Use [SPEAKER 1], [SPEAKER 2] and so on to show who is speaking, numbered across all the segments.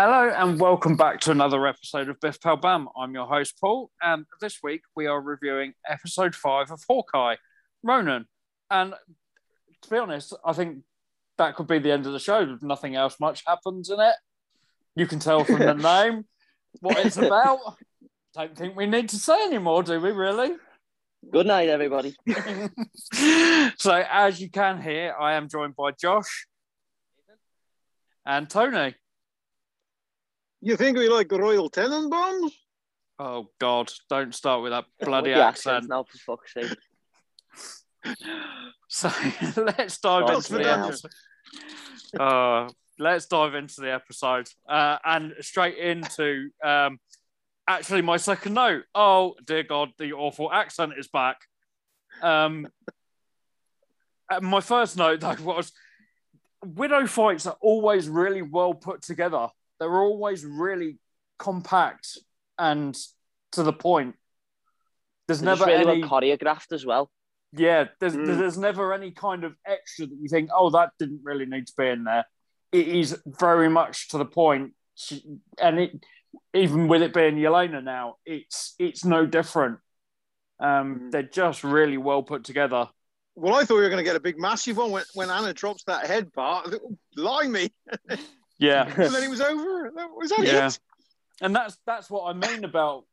[SPEAKER 1] Hello and welcome back to another episode of Biff Pal Bam. I'm your host Paul, and this week we are reviewing episode five of Hawkeye, Ronin. And to be honest, I think that could be the end of the show. Nothing else much happens in it. You can tell from the name what it's about. Don't think we need to say anymore, do we? Really?
[SPEAKER 2] Good night, everybody.
[SPEAKER 1] so, as you can hear, I am joined by Josh and Tony.
[SPEAKER 3] You think we like Royal Tenenbaums?
[SPEAKER 1] Oh God! Don't start with that bloody
[SPEAKER 2] The
[SPEAKER 1] accent.
[SPEAKER 2] Now, for fuck's sake.
[SPEAKER 1] So let's dive
[SPEAKER 3] Oh,
[SPEAKER 1] into the
[SPEAKER 3] forget
[SPEAKER 1] episode. Uh, let's dive into the episode uh, and straight into um, actually my second note. Oh dear God, the awful accent is back. Um, uh, my first note though was widow fights are always really well put together. They're always really compact and to the point. There's
[SPEAKER 2] They're just
[SPEAKER 1] never
[SPEAKER 2] really
[SPEAKER 1] any
[SPEAKER 2] well choreographed as well.
[SPEAKER 1] yeah, there's
[SPEAKER 3] Mm.
[SPEAKER 1] there's never any kind of extra that you think, oh, that didn't really need to be in there. It is very much to the and it even with it being Yelena now, it's it's no different. Um,
[SPEAKER 3] Mm.
[SPEAKER 1] they're just really well put together.
[SPEAKER 3] Well, I thought we were going to get a big, massive one when, when Anna drops that head part. I thought, "Oh, Blimey.
[SPEAKER 1] Yeah,
[SPEAKER 3] and then it was over. That- Was that
[SPEAKER 1] Yeah.
[SPEAKER 3] it?
[SPEAKER 1] and that's that's what I mean about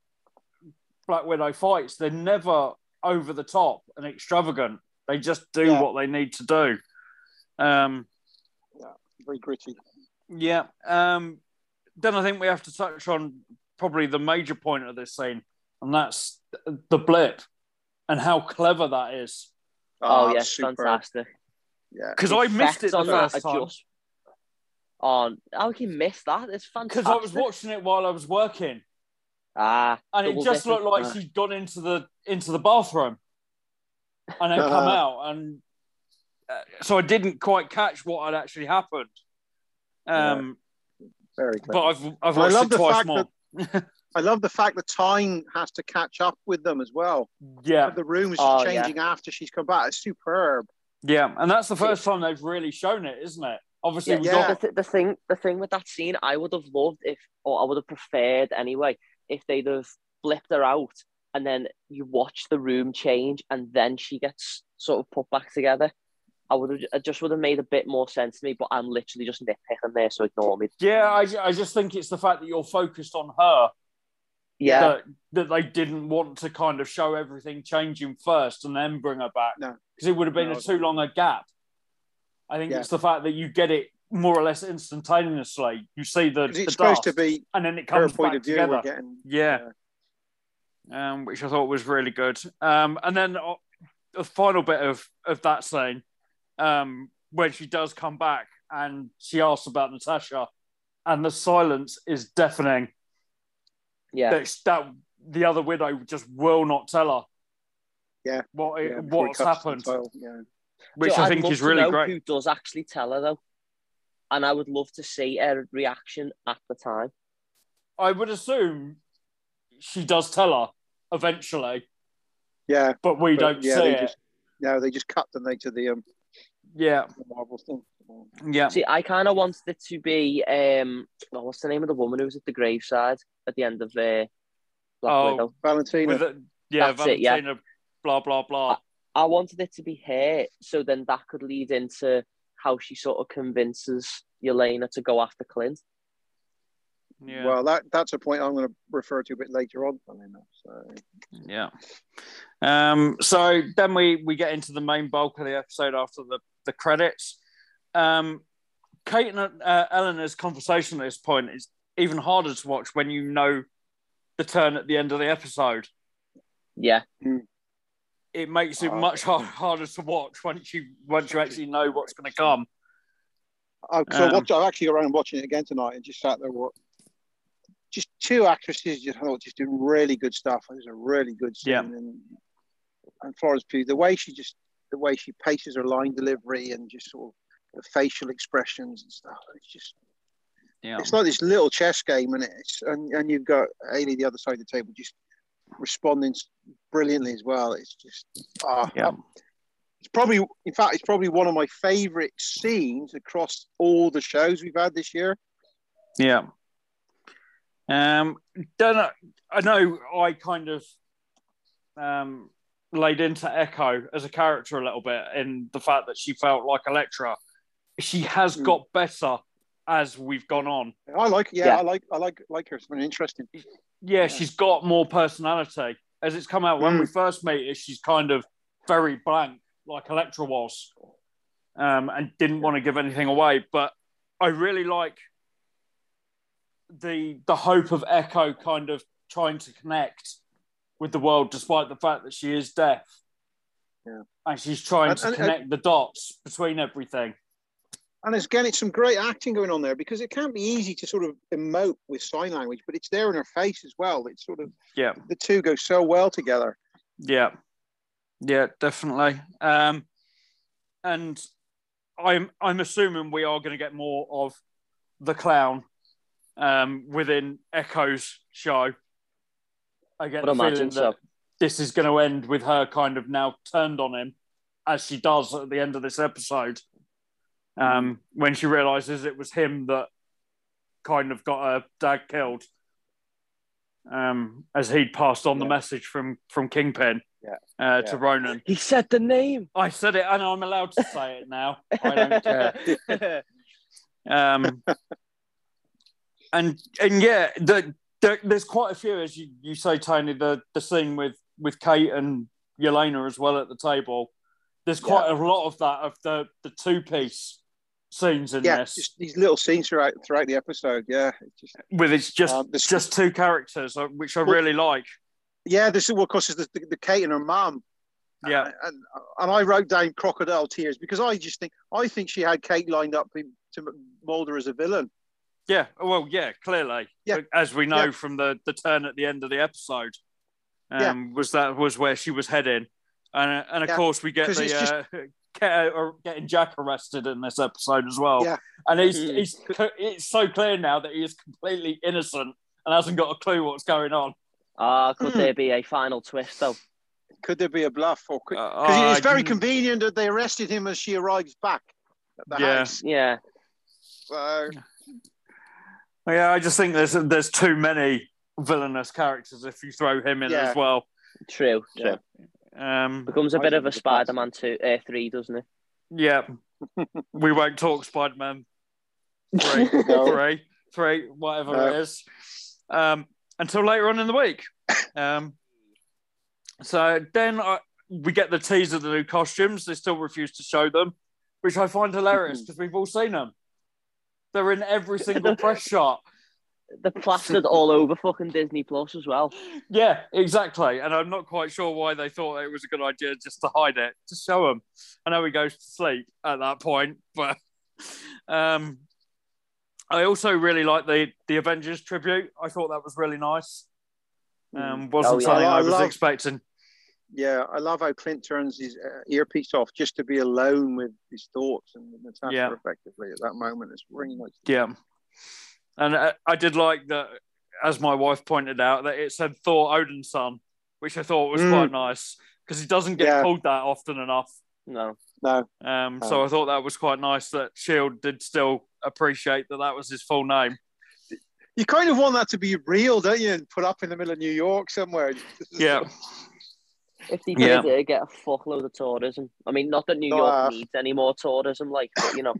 [SPEAKER 1] Black Widow fights. They're never over the top and extravagant. They just do
[SPEAKER 3] Yeah.
[SPEAKER 1] what they need to do. Um, yeah,
[SPEAKER 3] Very gritty.
[SPEAKER 1] Yeah. Um, then I think we have to touch on probably the major point of this scene, and that's the blip and how clever that is.
[SPEAKER 2] Oh,
[SPEAKER 3] Ah,
[SPEAKER 2] yes,
[SPEAKER 3] superb.
[SPEAKER 2] fantastic.
[SPEAKER 3] Yeah.
[SPEAKER 1] Because I missed it the
[SPEAKER 2] on that
[SPEAKER 1] first time.
[SPEAKER 2] just- Oh, how can you miss that? It's fantastic.
[SPEAKER 1] Because I was watching it while I was working,
[SPEAKER 2] Ah,
[SPEAKER 1] and it just looked like
[SPEAKER 2] Ah.
[SPEAKER 1] she'd gone into the into the bathroom, and then come out, and uh, so I didn't quite catch what had actually happened. Um,
[SPEAKER 3] Very
[SPEAKER 1] good
[SPEAKER 3] but.
[SPEAKER 1] I've I've
[SPEAKER 3] And I
[SPEAKER 1] watched
[SPEAKER 3] love
[SPEAKER 1] it
[SPEAKER 3] the
[SPEAKER 1] twice
[SPEAKER 3] fact
[SPEAKER 1] more.
[SPEAKER 3] I love the fact that time has to catch up with them as well.
[SPEAKER 1] yeah,
[SPEAKER 3] The room is
[SPEAKER 2] Oh,
[SPEAKER 3] changing after she's come back. It's superb.
[SPEAKER 1] yeah, and that's the first time they've really shown it, isn't it? Obviously,
[SPEAKER 2] Yeah,
[SPEAKER 1] we
[SPEAKER 3] Yeah.
[SPEAKER 1] got
[SPEAKER 2] The, th- the thing, the thing with that scene, I would have loved if, or I would have preferred anyway, if they'd have flipped her out and then you watch the room change and then she gets sort of put back together. I would have, it just would have made a bit more sense to me. But I'm literally just nitpicking there, so ignore me.
[SPEAKER 1] Yeah, I, I just think it's the fact that you're focused on her
[SPEAKER 2] Yeah,
[SPEAKER 1] that, that they didn't want to kind of show everything changing first and then bring her back.
[SPEAKER 3] No.
[SPEAKER 1] Because it would have been
[SPEAKER 3] No.
[SPEAKER 1] a too long a gap. I think
[SPEAKER 3] Yeah.
[SPEAKER 1] it's the fact that you get it more or less instantaneously. You see the,
[SPEAKER 3] 'Cause
[SPEAKER 1] the
[SPEAKER 3] it's supposed to be
[SPEAKER 1] and then it
[SPEAKER 3] her
[SPEAKER 1] comes
[SPEAKER 3] point
[SPEAKER 1] back
[SPEAKER 3] of view.
[SPEAKER 1] together.
[SPEAKER 3] Getting,
[SPEAKER 1] Yeah. um, which I thought was really good. Um, and then uh, the final bit of, of that scene, um, when she does come back and she asks about Natasha, and the silence is deafening.
[SPEAKER 2] yeah.
[SPEAKER 1] That, that the other widow just will not tell her.
[SPEAKER 3] Yeah.
[SPEAKER 1] what
[SPEAKER 3] yeah,
[SPEAKER 1] what's happened,
[SPEAKER 3] Yeah.
[SPEAKER 1] Which
[SPEAKER 2] So
[SPEAKER 1] I
[SPEAKER 2] I'd
[SPEAKER 1] think
[SPEAKER 2] love
[SPEAKER 1] is
[SPEAKER 2] to
[SPEAKER 1] really
[SPEAKER 2] know
[SPEAKER 1] great.
[SPEAKER 2] Who does actually tell her though? And I would love to see her reaction at the time.
[SPEAKER 1] I would assume she does tell her eventually,
[SPEAKER 3] Yeah.
[SPEAKER 1] but we
[SPEAKER 3] but
[SPEAKER 1] don't
[SPEAKER 3] yeah,
[SPEAKER 1] see
[SPEAKER 3] they
[SPEAKER 1] it.
[SPEAKER 3] just no, they just cut them they to the um
[SPEAKER 1] Yeah,
[SPEAKER 3] the Marvel thing.
[SPEAKER 1] yeah.
[SPEAKER 2] See, I kind of wanted it to be um, oh, what's the name of the woman who was at the graveside at the end of uh, Black
[SPEAKER 1] Oh.
[SPEAKER 2] Widow?
[SPEAKER 3] Valentina.
[SPEAKER 1] With the, yeah,
[SPEAKER 2] That's it, yeah.
[SPEAKER 1] Valentina, blah blah blah.
[SPEAKER 2] I wanted it to be her, so then that could lead into how she sort of convinces Yelena to go after Clint.
[SPEAKER 1] Yeah,
[SPEAKER 3] Well, that that's a point I'm going to refer to a bit later on. funnily enough. So
[SPEAKER 1] yeah. Um, so then we we get into the main bulk of the episode after the the credits. Um, Kate and uh, Eleanor's conversation at this point is even harder to watch when you know the turn at the end of the episode.
[SPEAKER 2] Yeah,
[SPEAKER 1] It makes it
[SPEAKER 3] Oh.
[SPEAKER 1] much hard, harder to watch once you once you actually know what's going to come.
[SPEAKER 3] I, so
[SPEAKER 1] Um,
[SPEAKER 3] watch, I'm actually got around watching it again tonight and just sat there. What? Just two actresses, just thought just doing really good stuff. It was a really good scene.
[SPEAKER 1] Yeah.
[SPEAKER 3] And, and Florence Pugh, the way she just, the way she paces her line delivery and just sort of the facial expressions and stuff. It's just,
[SPEAKER 1] Yeah,
[SPEAKER 3] it's like this little chess game, and it's and, and you've got Ailey the other side of the table just responding brilliantly as well. It's just, ah,
[SPEAKER 1] yeah,
[SPEAKER 3] it's probably, in fact, it's probably one of my favourite scenes across all the shows we've had this year.
[SPEAKER 1] yeah. Um, don't know, I know I kind of um, laid into Echo as a character a little bit in the fact that she felt like Elektra. She has
[SPEAKER 3] Mm.
[SPEAKER 1] got better as we've gone on.
[SPEAKER 3] I like, yeah,
[SPEAKER 2] Yeah.
[SPEAKER 3] I like, I like, like her. It's been interesting.
[SPEAKER 1] Yeah, she's got more personality. As it's come out when
[SPEAKER 3] Mm.
[SPEAKER 1] we first meet her, she's kind of very blank, like Elektra was, um, and didn't want to give anything away. But I really like the the hope of Echo kind of trying to connect with the world, despite the fact that she is deaf.
[SPEAKER 3] Yeah.
[SPEAKER 1] and she's trying
[SPEAKER 3] And-
[SPEAKER 1] to
[SPEAKER 3] and-
[SPEAKER 1] connect the dots between everything.
[SPEAKER 3] And it's, again, it's some great acting going on there because it can't be easy to sort of emote with sign language, but it's there in her face as well. It's sort of
[SPEAKER 1] Yeah.
[SPEAKER 3] the two go so well together.
[SPEAKER 1] Yeah, yeah, definitely. Um, and I'm I'm assuming we are going to get more of the clown um, within Echo's show. I get
[SPEAKER 2] Would
[SPEAKER 1] the feeling that
[SPEAKER 2] so.
[SPEAKER 1] this is going to end with her kind of now turned on him, as she does at the end of this episode, um, when she realizes it was him that kind of got her dad killed, um, as he'd passed on the message from from Kingpin
[SPEAKER 3] Yeah.
[SPEAKER 1] Uh, to Ronin.
[SPEAKER 2] He said the name.
[SPEAKER 1] I said it, and I'm allowed to say it now. I don't care. Um, and and yeah, the, the, there's quite a few, as you, you say, Tony. The the scene with with Kate and Yelena as well at the table. There's quite a lot of that of the the two piece scenes in
[SPEAKER 3] Yeah,
[SPEAKER 1] this,
[SPEAKER 3] just these little scenes throughout throughout the episode. Yeah, it's just
[SPEAKER 1] with it's just
[SPEAKER 3] um,
[SPEAKER 1] just two characters, uh, which I
[SPEAKER 3] Well-
[SPEAKER 1] really like.
[SPEAKER 3] yeah. This is well, of course, is the, the, the Kate and her mum.
[SPEAKER 1] Yeah,
[SPEAKER 3] and and I wrote down crocodile tears because I just think I think she had Kate lined up to Mulder as a villain.
[SPEAKER 1] yeah. Well, yeah, clearly,
[SPEAKER 3] Yeah.
[SPEAKER 1] as we know
[SPEAKER 3] Yeah.
[SPEAKER 1] from the the turn at the end of the episode, um, was that was where she was heading, and and of
[SPEAKER 3] Yeah,
[SPEAKER 1] course we get the
[SPEAKER 3] just-
[SPEAKER 1] uh, getting Jack arrested in this episode as well.
[SPEAKER 3] Yeah.
[SPEAKER 1] and he's,
[SPEAKER 2] Mhm.
[SPEAKER 1] he's it's so clear now that he is completely innocent and hasn't got a clue what's going on.
[SPEAKER 2] Ah, could
[SPEAKER 3] Hmm.
[SPEAKER 2] there be a final twist though?
[SPEAKER 3] Could there be a bluff or could,
[SPEAKER 1] Uh,
[SPEAKER 3] because it's
[SPEAKER 1] uh,
[SPEAKER 3] very
[SPEAKER 1] you-
[SPEAKER 3] convenient that they arrested him as she arrives back at the
[SPEAKER 1] Yeah.
[SPEAKER 3] house.
[SPEAKER 2] Yeah.
[SPEAKER 3] So
[SPEAKER 1] Yeah, I just think there's there's too many villainous characters if you throw him in
[SPEAKER 3] Yeah.
[SPEAKER 1] as well.
[SPEAKER 2] True. True.
[SPEAKER 3] Yeah.
[SPEAKER 1] Um,
[SPEAKER 2] Becomes a bit of a
[SPEAKER 3] classic.
[SPEAKER 2] Spider-Man two, uh, three, doesn't it?
[SPEAKER 1] yeah, we won't talk Spider Man three,
[SPEAKER 3] No.
[SPEAKER 1] three, three, whatever
[SPEAKER 3] No.
[SPEAKER 1] it is, um, until later on in the week. Um, so then I, we get the tease of the new costumes. They still refuse to show them, which I find hilarious because we've all seen them. They're in every single press shot.
[SPEAKER 2] They're plastered all over fucking Disney Plus as well.
[SPEAKER 1] Yeah, exactly. And I'm not quite sure why they thought it was a good idea just to hide it, to show him. I know he goes to sleep at that point, but um, I also really like the the Avengers tribute. I thought that was really nice. Um, wasn't
[SPEAKER 2] Oh, yeah.
[SPEAKER 1] something
[SPEAKER 3] I
[SPEAKER 1] I was
[SPEAKER 3] love-
[SPEAKER 1] expecting.
[SPEAKER 3] yeah, I love how Clint turns his uh, earpiece off just to be alone with his thoughts and Natasha
[SPEAKER 1] Yeah.
[SPEAKER 3] effectively at that moment. It's really nice.
[SPEAKER 1] Yeah, and uh, I did like that, as my wife pointed out, that it said Thor Odinson, which I thought was
[SPEAKER 3] Mm.
[SPEAKER 1] quite nice because he doesn't get
[SPEAKER 3] Yeah.
[SPEAKER 1] called that often enough.
[SPEAKER 2] No.
[SPEAKER 3] No,
[SPEAKER 1] Um, so I thought that was quite nice that Shield did still appreciate that that was his full name.
[SPEAKER 3] you kind of want that to be real, don't you? And put up in the middle of New York somewhere.
[SPEAKER 1] Yeah,
[SPEAKER 2] If they
[SPEAKER 1] Yeah.
[SPEAKER 2] did, it'd get a fuckload of tourism. I mean, not that New
[SPEAKER 3] No,
[SPEAKER 2] York
[SPEAKER 3] uh,
[SPEAKER 2] needs any more tourism, like, but, you know.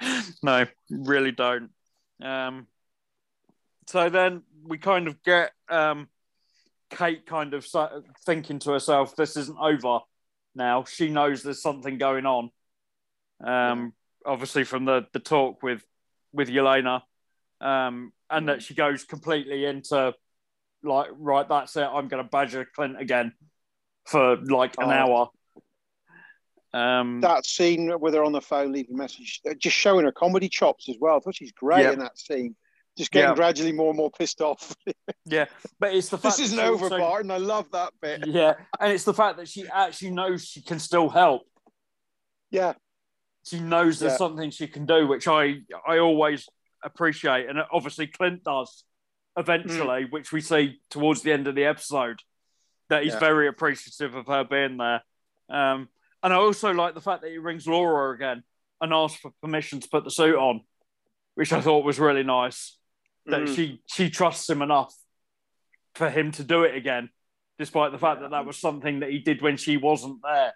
[SPEAKER 1] no, really don't. Um, so then we kind of get um, Kate kind of thinking to herself, "This isn't over now." She knows there's something going on. Um, obviously from the the talk with with Yelena, um, and that she goes completely into like, right, that's it. I'm going to badger Clint again for like an
[SPEAKER 3] Oh.
[SPEAKER 1] hour. Um,
[SPEAKER 3] that scene with her on the phone leaving a message, uh, just showing her comedy chops as well. I thought she's great
[SPEAKER 1] Yeah.
[SPEAKER 3] in that scene. Just getting
[SPEAKER 1] Yeah.
[SPEAKER 3] gradually more and more pissed off.
[SPEAKER 1] yeah, but it's the fact
[SPEAKER 3] this isn't over,
[SPEAKER 1] also-
[SPEAKER 3] Barton. I love that bit.
[SPEAKER 1] Yeah, and it's the fact that she actually knows she can still help.
[SPEAKER 3] Yeah,
[SPEAKER 1] She knows there's
[SPEAKER 3] Yeah.
[SPEAKER 1] something she can do, which I I always appreciate, and obviously Clint does eventually, which we see towards the end of the episode. That he's very appreciative of her being there, um, and I also like the fact that he rings Laura again and asks for permission to put the suit on, which I thought was really nice. that
[SPEAKER 3] Mm.
[SPEAKER 1] she she trusts him enough for him to do it again, despite the fact that that was something that he did when she wasn't there.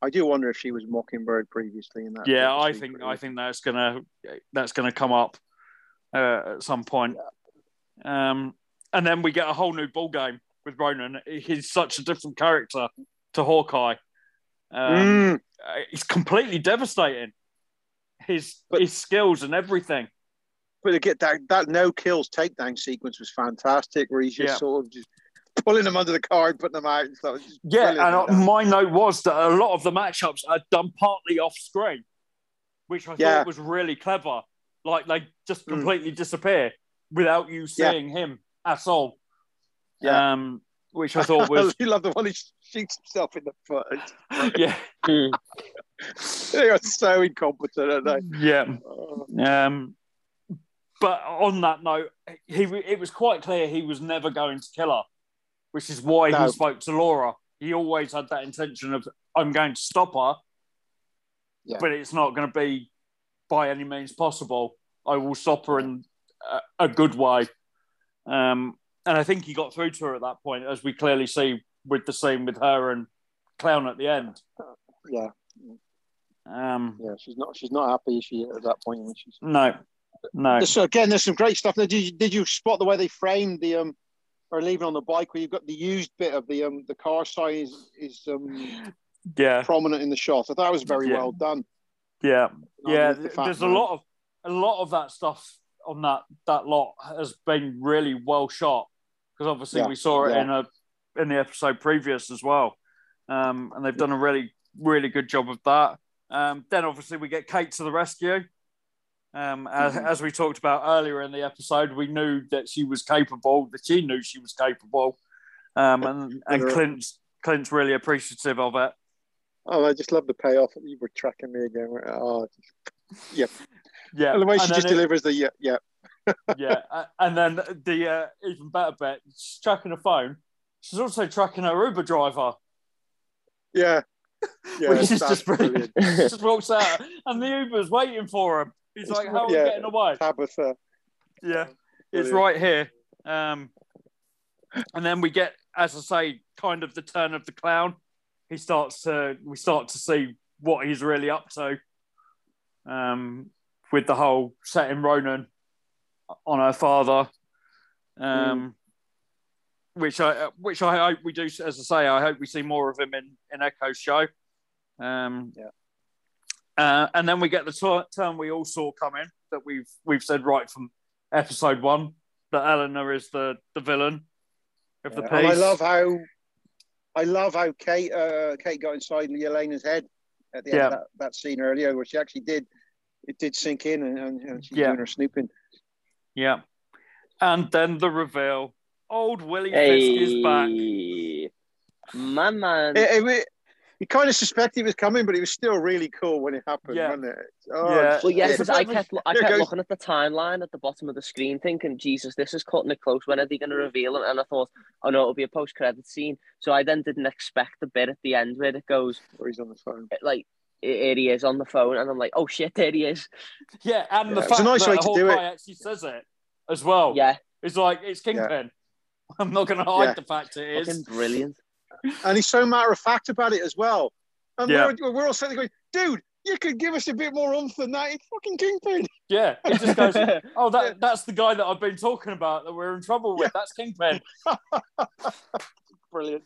[SPEAKER 3] I do wonder if she was Mockingbird previously in that.
[SPEAKER 1] Yeah, I think I think that's gonna that's gonna come up uh, at some point. Um, and then we get a whole new ball game with Ronin. He's such a different character to Hawkeye. Um,
[SPEAKER 3] Mm.
[SPEAKER 1] uh, He's completely devastating. His
[SPEAKER 3] But-
[SPEAKER 1] his skills and everything.
[SPEAKER 3] But to get that that no kills takedown sequence was fantastic, where he's just
[SPEAKER 1] Yeah.
[SPEAKER 3] sort of just pulling them under the card, putting them out and stuff.
[SPEAKER 1] Yeah, and uh,
[SPEAKER 3] done.
[SPEAKER 1] my note was that a lot of the matchups are done partly off screen, which I
[SPEAKER 3] Yeah.
[SPEAKER 1] thought was really clever. Like they just
[SPEAKER 3] Mm.
[SPEAKER 1] completely disappear without you
[SPEAKER 3] Yeah.
[SPEAKER 1] seeing him at all.
[SPEAKER 3] Yeah.
[SPEAKER 1] Um, which I thought was
[SPEAKER 3] you love the one who shoots himself in the foot.
[SPEAKER 1] yeah,
[SPEAKER 2] Hmm.
[SPEAKER 3] They are so incompetent, aren't they?
[SPEAKER 1] yeah.
[SPEAKER 3] Oh,
[SPEAKER 1] Um, but on that note, he it was quite clear he was never going to kill her, which is why
[SPEAKER 3] No.
[SPEAKER 1] he spoke to Laura. He always had that intention of I'm going to stop her,
[SPEAKER 3] Yeah.
[SPEAKER 1] but it's not going to be by any means possible. I will stop her in a, a good way. Um, and I think he got through to her at that point, as we clearly see with the scene with her and Clown at the end.
[SPEAKER 3] yeah,
[SPEAKER 1] Um,
[SPEAKER 3] yeah. She's not. She's not happy. Is she at that point she's.
[SPEAKER 1] no, no.
[SPEAKER 3] So again, there's some great stuff. Did you, did you spot the way they framed the um, or leaving on the bike where you've got the used bit of the um, the car sign is is um
[SPEAKER 1] Yeah,
[SPEAKER 3] prominent in the shot. I thought that was very
[SPEAKER 1] Yeah.
[SPEAKER 3] well done.
[SPEAKER 1] yeah. yeah,
[SPEAKER 3] the fat
[SPEAKER 1] there's a lot of a lot of that stuff on that that lot has been really well shot because obviously
[SPEAKER 3] Yeah,
[SPEAKER 1] we saw it
[SPEAKER 3] yeah.
[SPEAKER 1] in a in the episode previous as well, um, and they've done a really really good job of that. Um, then obviously we get Kate to the rescue. Um, as,
[SPEAKER 3] Mhm.
[SPEAKER 1] as we talked about earlier in the episode, we knew that she was capable, that she knew she was capable, um, and and Clint's Clint's really appreciative of it.
[SPEAKER 3] Oh, I just love the payoff. You were tracking me again. Oh,
[SPEAKER 1] Yeah,
[SPEAKER 3] and the way she just
[SPEAKER 1] it-
[SPEAKER 3] delivers the yeah, yeah.
[SPEAKER 1] Yeah, and then the uh, even better bit, she's tracking a phone. She's also tracking her Uber driver,
[SPEAKER 3] Yeah. Yeah,
[SPEAKER 1] which is just brilliant. she just walks out, and the Uber's waiting for him. He's
[SPEAKER 3] It's
[SPEAKER 1] like, "How are we getting away?"
[SPEAKER 3] Tabitha.
[SPEAKER 1] Yeah, it's right here. Um, and then we get, as I say, kind of the turn of the clown. He starts to, we start to see what he's really up to. Um, with the whole setting Ronin on her father, um, which I, which I hope we do. As I say, I hope we see more of him in in Echo's show. Um,
[SPEAKER 3] Yeah.
[SPEAKER 1] uh, and then we get the tur- turn we all saw coming that we've we've said right from episode one that Eleanor is the the villain of the
[SPEAKER 3] Yeah.
[SPEAKER 1] piece.
[SPEAKER 3] And I love how I love how Kate uh, Kate got inside Elena's head at the end of that, that scene earlier where she actually did it did sink in and, and, and she's
[SPEAKER 1] Yeah.
[SPEAKER 3] doing her snooping.
[SPEAKER 1] Yeah, and then the reveal: old Willie Fisk is back.
[SPEAKER 2] Hey, my man.
[SPEAKER 3] It, it, you kind of suspected it was coming, but it was still really cool when it happened,
[SPEAKER 1] Yeah.
[SPEAKER 3] wasn't it? Oh,
[SPEAKER 1] Yeah.
[SPEAKER 2] Well, yeah,
[SPEAKER 1] It's
[SPEAKER 2] because
[SPEAKER 1] a
[SPEAKER 2] I
[SPEAKER 1] bit of a-
[SPEAKER 2] kept I kept
[SPEAKER 3] goes-
[SPEAKER 2] looking at the timeline at the bottom of the screen, thinking, "Jesus, this is cutting it close. When are they going to reveal it?" And I thought, "Oh no, it'll be a post-credit scene." So I then didn't expect the bit at the end where it goes
[SPEAKER 3] Where he's on the phone.
[SPEAKER 2] like, "Here he is on the phone," and I'm like, "Oh shit, there he is."
[SPEAKER 1] Yeah, and
[SPEAKER 3] Yeah,
[SPEAKER 1] the
[SPEAKER 3] it's a
[SPEAKER 1] fact
[SPEAKER 3] nice
[SPEAKER 1] that
[SPEAKER 3] way to do
[SPEAKER 1] Hawkeye
[SPEAKER 3] it.
[SPEAKER 1] actually says it as well.
[SPEAKER 2] Yeah,
[SPEAKER 1] it's like it's Kingpin. I'm not going to hide
[SPEAKER 3] Yeah.
[SPEAKER 1] the fact it is.
[SPEAKER 2] fucking brilliant.
[SPEAKER 3] And he's so matter of fact about it as well. And
[SPEAKER 1] Yeah.
[SPEAKER 3] we're, we're all sitting there going, dude, you could give us a bit more oomph than that. It's fucking Kingpin.
[SPEAKER 1] Yeah, he just goes, "Oh, that, that's the guy that I've been talking about that we're in trouble with. That's Kingpin."
[SPEAKER 3] Brilliant.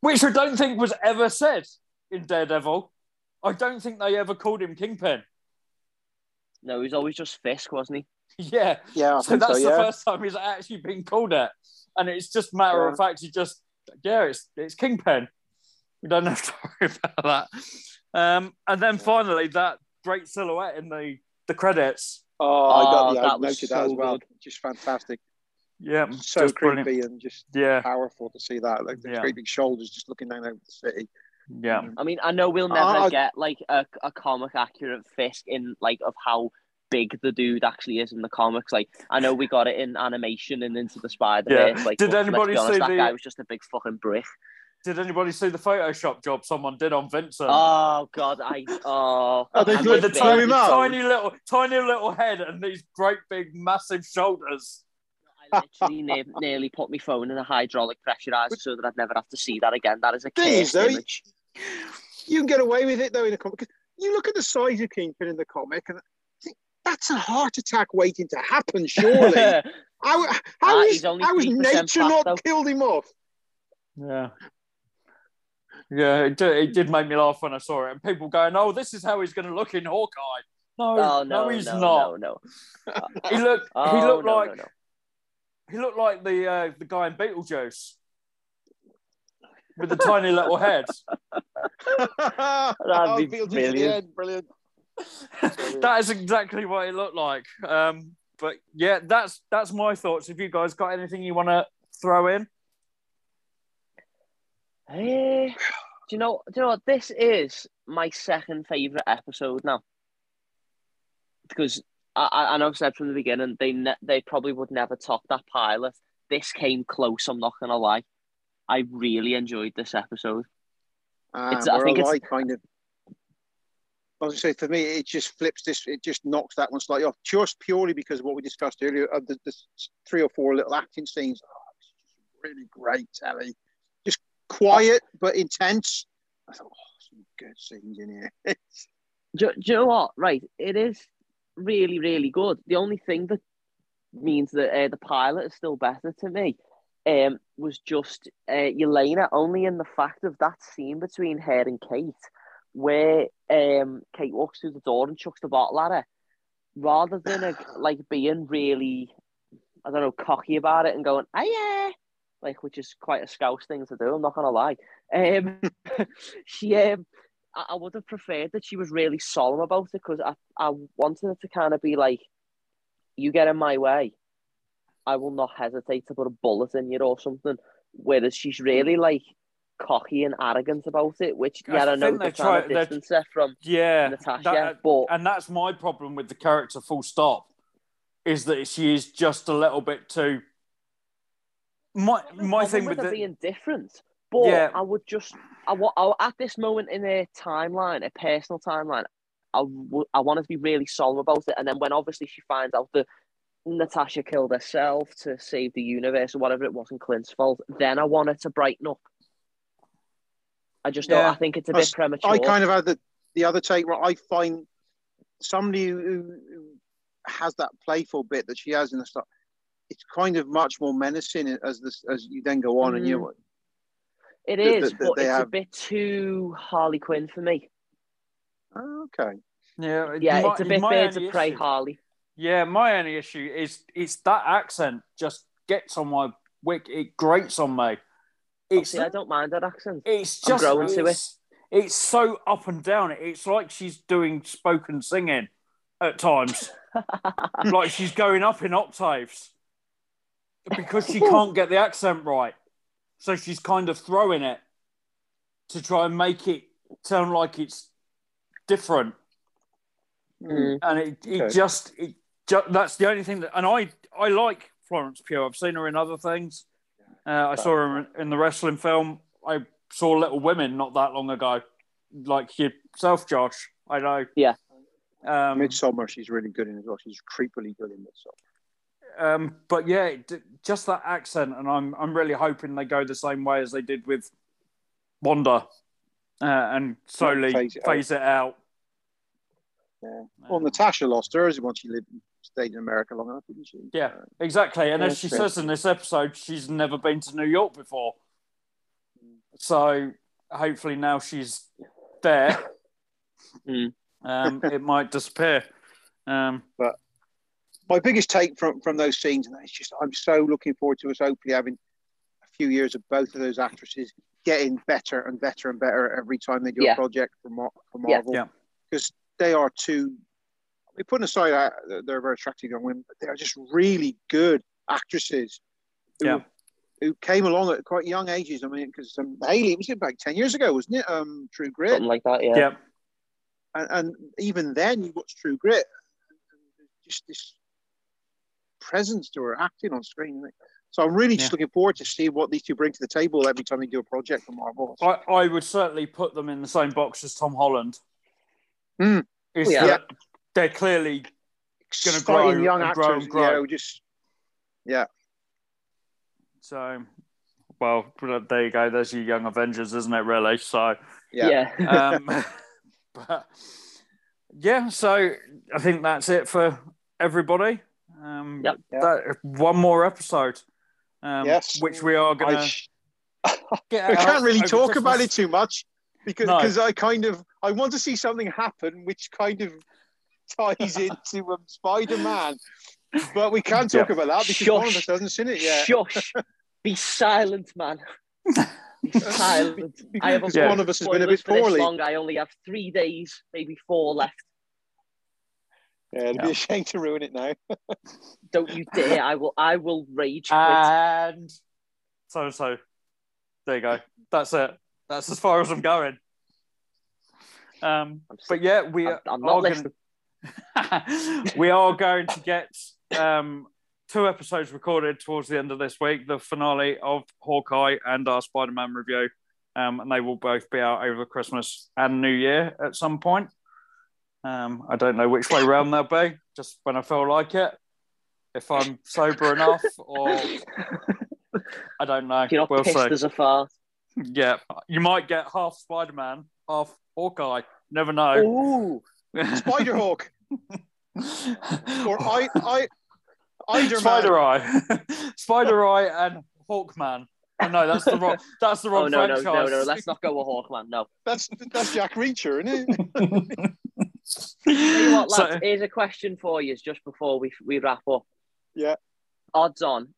[SPEAKER 1] Which I don't think was ever said in Daredevil. I don't think they ever called him Kingpin.
[SPEAKER 2] no, he was always just Fisk, wasn't he?
[SPEAKER 1] Yeah,
[SPEAKER 3] Yeah, I
[SPEAKER 1] so
[SPEAKER 3] think
[SPEAKER 1] that's
[SPEAKER 3] so,
[SPEAKER 1] the first time he's actually been called it, and it's just matter of fact. He just yeah, it's it's Kingpin. We don't have to worry about that. Um, and then finally, that great silhouette in the the credits.
[SPEAKER 3] Oh, I got
[SPEAKER 2] Oh,
[SPEAKER 3] the, I
[SPEAKER 2] that was
[SPEAKER 3] noted that as well.
[SPEAKER 2] good.
[SPEAKER 3] Just fantastic.
[SPEAKER 1] Yeah,
[SPEAKER 3] So
[SPEAKER 1] just
[SPEAKER 3] creepy
[SPEAKER 1] brilliant.
[SPEAKER 3] and just
[SPEAKER 1] Yeah,
[SPEAKER 3] powerful to see that. Like the
[SPEAKER 1] Yeah.
[SPEAKER 3] great big shoulders just looking down over the city.
[SPEAKER 1] Yeah,
[SPEAKER 2] I mean, I know we'll oh, never
[SPEAKER 3] I-
[SPEAKER 2] get like a, a comic accurate Fisk in like of how big the dude actually is in the comics. Like, I know we got it in animation and into the Spider Verse.
[SPEAKER 1] Yeah.
[SPEAKER 2] Like,
[SPEAKER 1] Did anybody
[SPEAKER 2] honest,
[SPEAKER 1] see
[SPEAKER 2] that
[SPEAKER 1] the-
[SPEAKER 2] guy was just a big fucking brick.
[SPEAKER 1] did anybody see the Photoshop job someone did on Vincent?
[SPEAKER 2] Oh God, I oh.
[SPEAKER 3] Oh, they
[SPEAKER 1] with the
[SPEAKER 3] the
[SPEAKER 2] big-
[SPEAKER 3] time
[SPEAKER 1] tiny, tiny little, tiny little head and these great big, massive shoulders.
[SPEAKER 2] I literally ne- nearly put my phone in a hydraulic pressurizer so that I'd never have to see that again. That is a
[SPEAKER 3] Thing is,
[SPEAKER 2] cursed
[SPEAKER 3] though,
[SPEAKER 2] image.
[SPEAKER 3] You can get away with it though in the comic. 'Cause You look at the size of Kingpin in the comic, and think that's a heart attack waiting to happen. Surely, how, how
[SPEAKER 2] Ah,
[SPEAKER 3] is
[SPEAKER 2] he's only
[SPEAKER 3] how has
[SPEAKER 2] 3%
[SPEAKER 3] nature not
[SPEAKER 2] though.
[SPEAKER 3] killed him off?
[SPEAKER 1] Yeah. Yeah, it did, it did make me laugh when I saw it. And people going, oh, this is how he's going to look in Hawkeye. No,
[SPEAKER 2] oh no,
[SPEAKER 1] no, he's
[SPEAKER 2] no,
[SPEAKER 1] not.
[SPEAKER 2] no, no.
[SPEAKER 1] He looked, he
[SPEAKER 2] Oh,
[SPEAKER 1] looked
[SPEAKER 2] no,
[SPEAKER 1] like
[SPEAKER 2] no, no.
[SPEAKER 1] he looked like the uh, the guy in Beetlejuice with the tiny little head.
[SPEAKER 3] oh,
[SPEAKER 2] be
[SPEAKER 3] Beetlejuice
[SPEAKER 2] brilliant.
[SPEAKER 3] end, brilliant.
[SPEAKER 1] that is exactly what it looked like. Um, but yeah, that's that's my thoughts. Have you guys got anything you want to throw in?
[SPEAKER 2] Eh, do you know? Do you know what? This is my second favorite episode now because I, I, and I've said from the beginning they ne- they probably would never top that pilot. This came close. I'm not gonna lie. I really enjoyed this episode.
[SPEAKER 3] Uh,
[SPEAKER 2] It's- I think it's-
[SPEAKER 3] like kind of. I was going to say, for me, it just flips this, it just knocks that one slightly off, just purely because of what we discussed earlier of the, the three or four little acting scenes. Oh, it's just really great, Telly. Just quiet but intense. I thought, oh, some good scenes in here.
[SPEAKER 2] Do, do you know what? Right, it is really, really good. The only thing that means that uh, the pilot is still better to me um, was just uh, Yelena, only in the fact of that scene between her and Kate, where um, Kate walks through the door and chucks the bottle at her, rather than uh, like being really, I don't know, cocky about it and going, "Ah yeah," like which is quite a scouse thing to do. I'm not gonna lie. Um, she um, I, I would have preferred that she was really solemn about it because I, I wanted it to kind of be like, you get in my way, I will not hesitate to put a bullet in you or something. Whereas she's really like cocky and arrogant about it, which
[SPEAKER 1] I
[SPEAKER 2] yeah, I know
[SPEAKER 1] think
[SPEAKER 2] they're trying to distance her from
[SPEAKER 1] Yeah,
[SPEAKER 2] Natasha,
[SPEAKER 1] that-
[SPEAKER 2] but
[SPEAKER 1] and that's my problem with the character. Full stop. Is that she is just a little bit too. My my thing with
[SPEAKER 2] her
[SPEAKER 1] the
[SPEAKER 2] being different. But
[SPEAKER 1] Yeah.
[SPEAKER 2] I would just, I, wa- I at this moment in a timeline, a personal timeline, I, w- I wanted to be really solemn about it. And then when obviously she finds out that Natasha killed herself to save the universe or whatever, it wasn't Clint's fault, then I wanted to brighten up. I just don't,
[SPEAKER 1] Yeah.
[SPEAKER 2] I think it's a
[SPEAKER 3] That's-
[SPEAKER 2] bit premature.
[SPEAKER 3] I kind of had the, the other take where I find somebody who, who has that playful bit that she has in the start. It's kind of much more menacing as this as you then go on, and you mm. know,
[SPEAKER 2] it
[SPEAKER 3] that-
[SPEAKER 2] is,
[SPEAKER 3] that- that
[SPEAKER 2] but
[SPEAKER 3] they
[SPEAKER 2] it's a bit too Harley Quinn for me.
[SPEAKER 3] oh, okay,
[SPEAKER 1] yeah
[SPEAKER 2] Yeah,
[SPEAKER 1] my-
[SPEAKER 2] it's a bit
[SPEAKER 1] my
[SPEAKER 2] birds
[SPEAKER 1] only
[SPEAKER 2] of prey Harley.
[SPEAKER 1] Yeah, my only issue is it's that accent just gets on my wick. It grates on me. It's
[SPEAKER 2] See, I don't mind that accent.
[SPEAKER 1] it's
[SPEAKER 2] I'm
[SPEAKER 1] just
[SPEAKER 2] growing to
[SPEAKER 1] it's, it's so up and down. It's like she's doing spoken singing at times. like she's going up in octaves because she can't get the accent right. So she's kind of throwing it to try and make it sound like it's different.
[SPEAKER 2] Mm.
[SPEAKER 1] And it, it
[SPEAKER 3] Okay.
[SPEAKER 1] just it that's the only thing that and I I like Florence Pugh. I've seen her in other things. Uh, I saw her in, in the wrestling film. I saw Little Women not that long ago. Like yourself, Josh. I know.
[SPEAKER 2] Yeah.
[SPEAKER 1] Um,
[SPEAKER 3] Midsommar, she's really good in as well. She's creepily good in Midsommar.
[SPEAKER 1] Um, but yeah, just that accent, and I'm I'm really hoping they go the same way as they did with Wanda, uh, and slowly
[SPEAKER 3] phase
[SPEAKER 1] phase
[SPEAKER 3] it
[SPEAKER 1] it,
[SPEAKER 3] out.
[SPEAKER 1] out.
[SPEAKER 3] Yeah.
[SPEAKER 1] Um,
[SPEAKER 3] Well, Natasha lost hers once she lived stayed in America long enough, didn't she?
[SPEAKER 1] Yeah. Exactly. And
[SPEAKER 3] Yeah,
[SPEAKER 1] as she
[SPEAKER 3] true.
[SPEAKER 1] says in this episode, she's never been to New York before, so hopefully now she's there.
[SPEAKER 2] Mm.
[SPEAKER 1] Um, it might disappear. Um,
[SPEAKER 3] my biggest take from from those scenes, and it's just I'm so looking forward to us hopefully having a few years of both of those actresses getting better and better and better every time they do
[SPEAKER 2] Yeah.
[SPEAKER 3] a project for, Mar- for
[SPEAKER 2] Yeah.
[SPEAKER 3] Marvel.
[SPEAKER 1] Yeah.
[SPEAKER 3] Because they are two. I mean, putting aside uh, they're very attractive young women, but they are just really good actresses. Who,
[SPEAKER 1] Yeah.
[SPEAKER 3] Who came along at quite young ages. I mean, because um, Hailee was it about ten years ago, wasn't it? Um, True Grit.
[SPEAKER 2] Something like that, yeah.
[SPEAKER 1] yeah.
[SPEAKER 3] and, and even then you watch True Grit, and just this presence to her acting on screen. So I'm really just
[SPEAKER 1] Yeah.
[SPEAKER 3] looking forward to see what these two bring to the table every time they do a project for Marvel.
[SPEAKER 1] I, I would certainly put them in the same box as Tom Holland.
[SPEAKER 3] Hmm.
[SPEAKER 1] Is
[SPEAKER 2] Yeah.
[SPEAKER 1] that they're clearly gonna
[SPEAKER 3] Exciting
[SPEAKER 1] grow
[SPEAKER 3] young
[SPEAKER 1] and grow and grow.
[SPEAKER 3] you know, just yeah.
[SPEAKER 1] so. Well, there you go. There's your young Avengers, isn't it? Really. So,
[SPEAKER 3] Yeah.
[SPEAKER 2] Yeah.
[SPEAKER 1] um, but yeah. So I think that's it for everybody. Um,
[SPEAKER 2] Yep.
[SPEAKER 1] that- one more episode. Um,
[SPEAKER 3] Yes.
[SPEAKER 1] Which we are going to
[SPEAKER 3] sh-
[SPEAKER 1] get.
[SPEAKER 3] I can't really
[SPEAKER 1] over
[SPEAKER 3] talk about it too much because
[SPEAKER 1] No.
[SPEAKER 3] because I kind of I want to see something happen which kind of ties into um, Spider Man. But we can't talk about that because one of us hasn't seen it yet.
[SPEAKER 2] Shush. Be silent, man. Be silent. I have a
[SPEAKER 1] Yeah.
[SPEAKER 3] one of us has been a bit
[SPEAKER 2] for
[SPEAKER 3] poorly.
[SPEAKER 2] long. I only have three days, maybe four left.
[SPEAKER 3] Yeah, it'd
[SPEAKER 1] Yeah.
[SPEAKER 3] be a shame to ruin it now.
[SPEAKER 2] Don't you dare! I will. I will rage quit.
[SPEAKER 1] And so so. There you go. That's it. That's as far as I'm going. Um,
[SPEAKER 2] I'm
[SPEAKER 1] but yeah, we
[SPEAKER 2] I'm,
[SPEAKER 1] are
[SPEAKER 2] I'm not
[SPEAKER 1] gonna-
[SPEAKER 2] listening.
[SPEAKER 1] we are going to get um, two episodes recorded towards the end of this week the finale of Hawkeye and our Spider Man review. Um, and they will both be out over Christmas and New Year at some point. Um, I don't know which way round they'll be, just when I feel like it. If I'm sober enough, or I don't know.
[SPEAKER 2] You're not
[SPEAKER 1] we'll
[SPEAKER 2] pissed
[SPEAKER 1] see.
[SPEAKER 2] as a fart.
[SPEAKER 1] Yeah, you might get half Spider Man, half Hawkeye. Never know.
[SPEAKER 2] Ooh,
[SPEAKER 3] Spider Hawk or I I Eiderman.
[SPEAKER 1] Spider Eye, Spider Eye, and Hawkman. Oh, no, that's the wrong. That's the
[SPEAKER 2] oh
[SPEAKER 1] wrong
[SPEAKER 2] no, no,
[SPEAKER 1] franchise.
[SPEAKER 2] no, no! Let's not go with Hawkman. No.
[SPEAKER 3] That's that's Jack Reacher, isn't it?
[SPEAKER 2] Tell you what, lads.
[SPEAKER 1] So-
[SPEAKER 2] here's a question for you, just before we we wrap up.
[SPEAKER 3] Yeah.
[SPEAKER 2] Odds on,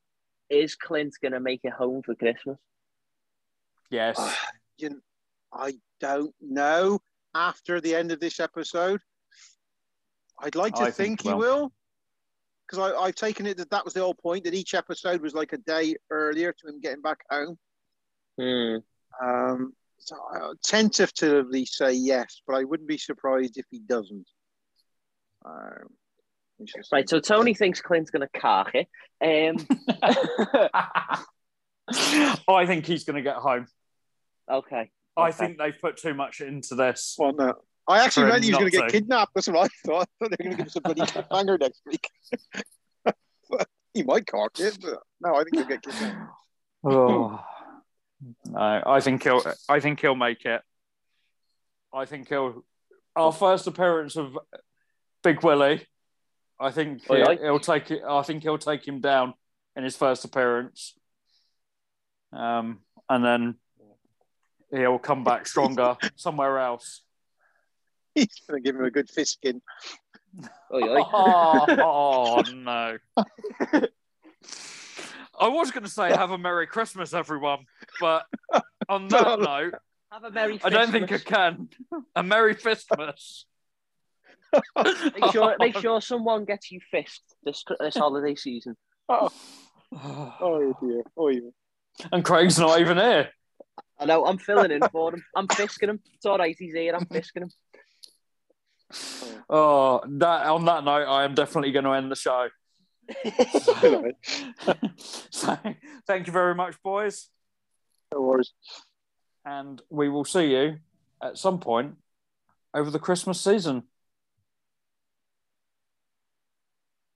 [SPEAKER 2] is Clint gonna make it home for Christmas?
[SPEAKER 1] yes.
[SPEAKER 3] you know, I don't know. After the end of this episode, I'd like to
[SPEAKER 1] I
[SPEAKER 3] think,
[SPEAKER 1] think
[SPEAKER 3] he
[SPEAKER 1] he
[SPEAKER 3] will, because I've taken it that that was the whole point that each episode was like a day earlier to him getting back home.
[SPEAKER 2] Hmm.
[SPEAKER 3] Um, so I tentatively say yes, but I wouldn't be surprised if he doesn't. Um.
[SPEAKER 2] Right. So Tony thinks Clint's gonna cark it. Um.
[SPEAKER 1] I think he's going to get home.
[SPEAKER 2] okay.
[SPEAKER 1] I
[SPEAKER 2] Okay.
[SPEAKER 1] think they've put too much into this.
[SPEAKER 3] Well, no. I actually
[SPEAKER 1] For him
[SPEAKER 3] meant he was going to get kidnapped. That's what I thought. I thought they were going to give us a bloody cliffhanger next week. he might cock it, but no, I think he'll get kidnapped.
[SPEAKER 1] Oh. No, I think he'll. I think he'll make it. I think he'll. Our first appearance of Big Willie. I think
[SPEAKER 2] Oi,
[SPEAKER 1] he'll, he'll take it. I think he'll take him down in his first appearance. Um, and then he'll come back stronger somewhere else.
[SPEAKER 3] He's going to give him a good fist skin.
[SPEAKER 2] Oi, oi.
[SPEAKER 1] Oh, oh, no. I was going to say have a Merry Christmas, everyone, but on that
[SPEAKER 3] No.
[SPEAKER 1] note,
[SPEAKER 2] Have a merry.
[SPEAKER 1] I don't think I can. A Merry Fistmas.
[SPEAKER 2] Make sure, make sure someone gets you fist this this holiday season.
[SPEAKER 3] Oh, oh dear. Oh, even.
[SPEAKER 1] And Craig's not even here.
[SPEAKER 2] I know. I'm filling in for him. I'm fisking him. It's all right. He's here. I'm fisking him.
[SPEAKER 1] Oh, that on that note, I am definitely going to end the show. so, thank you very much, boys,
[SPEAKER 3] No worries.
[SPEAKER 1] and we will see you at some point over the Christmas season.